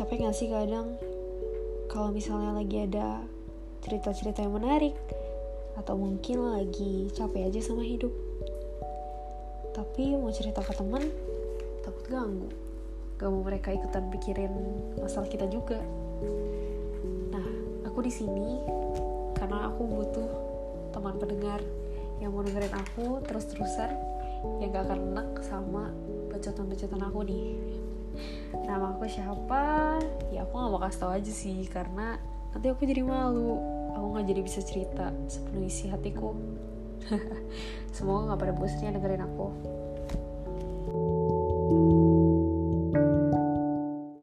capek gak sih kadang? Kalau misalnya lagi ada cerita-cerita yang menarik atau mungkin lagi capek aja sama hidup. Tapi mau cerita ke teman takut ganggu. Gak mau mereka ikutan pikirin masalah kita juga. Nah aku di sini karena aku butuh teman pendengar yang mau dengerin aku terus-terusan yang gak akan enak sama bacotan-bacotan aku nih aku siapa ya aku gak mau kasih tau aja sih karena nanti aku jadi malu. Aku gak jadi bisa cerita sepenuh isi hatiku. Semoga gak pada bosannya dengerin aku